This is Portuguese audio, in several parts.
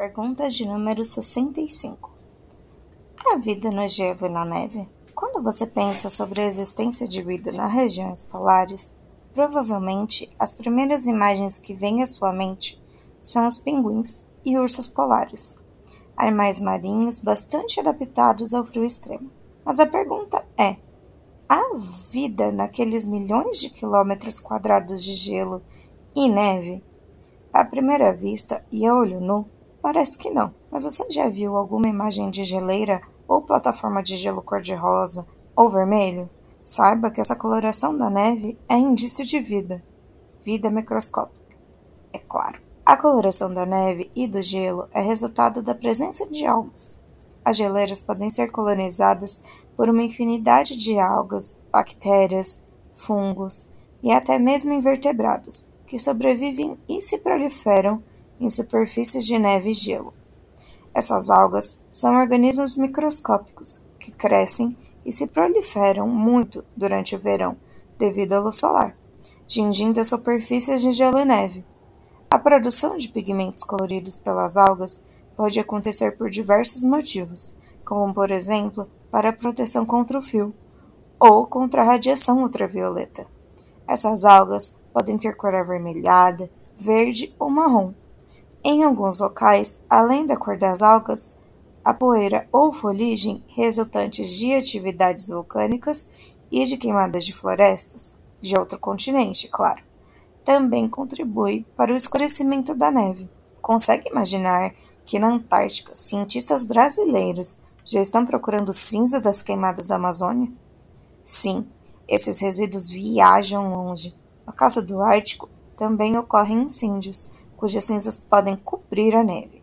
Pergunta de número 65. Há vida no gelo e na neve? Quando você pensa sobre a existência de vida nas regiões polares, provavelmente as primeiras imagens que vêm à sua mente são os pinguins e ursos polares, animais marinhos bastante adaptados ao frio extremo. Mas a pergunta é: há vida naqueles milhões de quilômetros quadrados de gelo e neve? À primeira vista e a olho nu, parece que não. Mas você já viu alguma imagem de geleira ou plataforma de gelo cor-de-rosa ou vermelho? Saiba que essa coloração da neve é indício de vida. Vida microscópica. É claro. A coloração da neve e do gelo é resultado da presença de algas. As geleiras podem ser colonizadas por uma infinidade de algas, bactérias, fungos e até mesmo invertebrados, que sobrevivem e se proliferam em superfícies de neve e gelo. Essas algas são organismos microscópicos que crescem e se proliferam muito durante o verão devido à luz solar, tingindo as superfícies de gelo e neve. A produção de pigmentos coloridos pelas algas pode acontecer por diversos motivos, como por exemplo para a proteção contra o fio ou contra a radiação ultravioleta. Essas algas podem ter cor avermelhada, verde ou marrom. Em alguns locais, além da cor das algas, a poeira ou foligem resultantes de atividades vulcânicas e de queimadas de florestas, de outro continente, claro, também contribui para o escurecimento da neve. Consegue imaginar que na Antártica cientistas brasileiros já estão procurando cinza das queimadas da Amazônia? Sim, esses resíduos viajam longe, no caso do Ártico, também ocorrem incêndios, cujas cinzas podem cobrir a neve.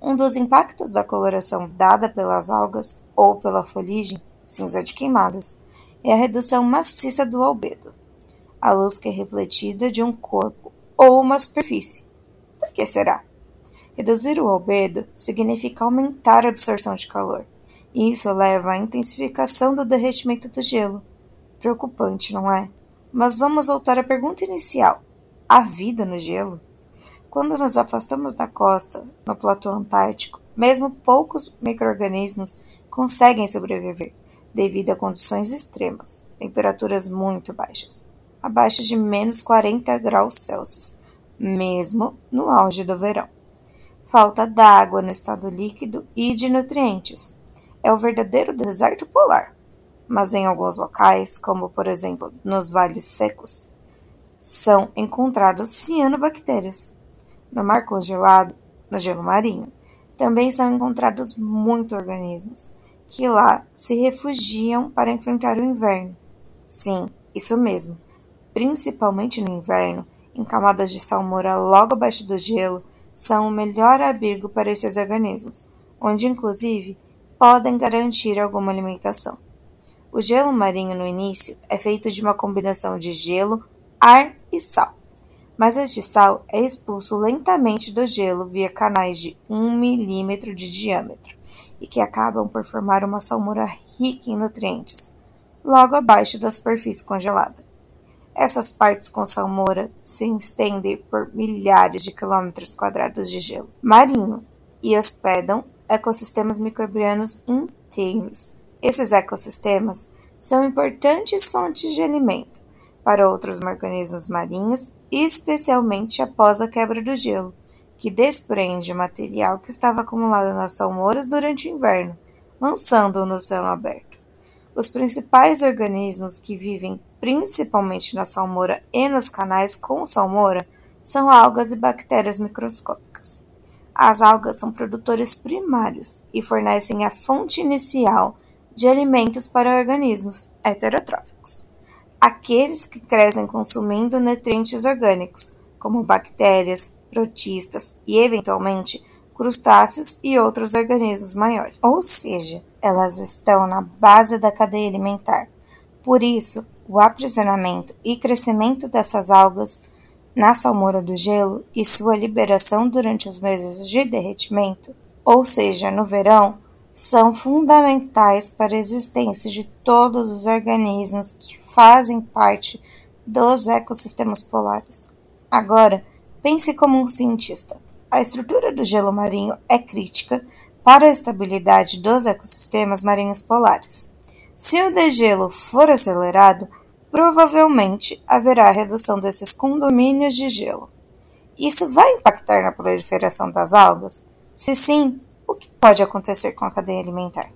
Um dos impactos da coloração dada pelas algas ou pela foligem, cinza de queimadas, é a redução maciça do albedo, a luz que é refletida de um corpo ou uma superfície. Por que será? Reduzir o albedo significa aumentar a absorção de calor, e isso leva à intensificação do derretimento do gelo. Preocupante, não é? Mas vamos voltar à pergunta inicial: há vida no gelo? Quando nos afastamos da costa, no platô antártico, mesmo poucos microrganismos conseguem sobreviver devido a condições extremas, temperaturas muito baixas, abaixo de menos 40 graus Celsius, mesmo no auge do verão. Falta d'água no estado líquido e de nutrientes. É o verdadeiro deserto polar mas em alguns locais, como por exemplo nos vales secos, são encontrados cianobactérias. No mar congelado, no gelo marinho, também são encontrados muitos organismos que lá se refugiam para enfrentar o inverno. Sim, isso mesmo. Principalmente no inverno, em camadas de salmoura logo abaixo do gelo, são o melhor abrigo para esses organismos, onde inclusive podem garantir alguma alimentação. O gelo marinho no início é feito de uma combinação de gelo, ar e sal, mas este sal é expulso lentamente do gelo via canais de 1 milímetro de diâmetro e que acabam por formar uma salmoura rica em nutrientes, logo abaixo da superfície congelada. Essas partes com salmoura se estendem por milhares de quilômetros quadrados de gelo marinho e hospedam ecossistemas microbianos inteiros esses ecossistemas são importantes fontes de alimento para outros organismos marinhos, especialmente após a quebra do gelo, que desprende material que estava acumulado nas salmouras durante o inverno, lançando-o no oceano aberto. Os principais organismos que vivem principalmente na salmoura e nos canais com salmoura são algas e bactérias microscópicas. As algas são produtores primários e fornecem a fonte inicial de alimentos para organismos heterotróficos, aqueles que crescem consumindo nutrientes orgânicos, como bactérias, protistas e, eventualmente, crustáceos e outros organismos maiores. Ou seja, elas estão na base da cadeia alimentar. Por isso, o aprisionamento e crescimento dessas algas na salmoura do gelo e sua liberação durante os meses de derretimento, ou seja, no verão, são fundamentais para a existência de todos os organismos que fazem parte dos ecossistemas polares. Agora, pense como um cientista. a estrutura do gelo marinho é crítica para a estabilidade dos ecossistemas marinhos polares. Se o degelo for acelerado, provavelmente haverá redução desses condomínios de gelo. Isso vai impactar na proliferação das algas? Se sim, pode acontecer com a cadeia alimentar?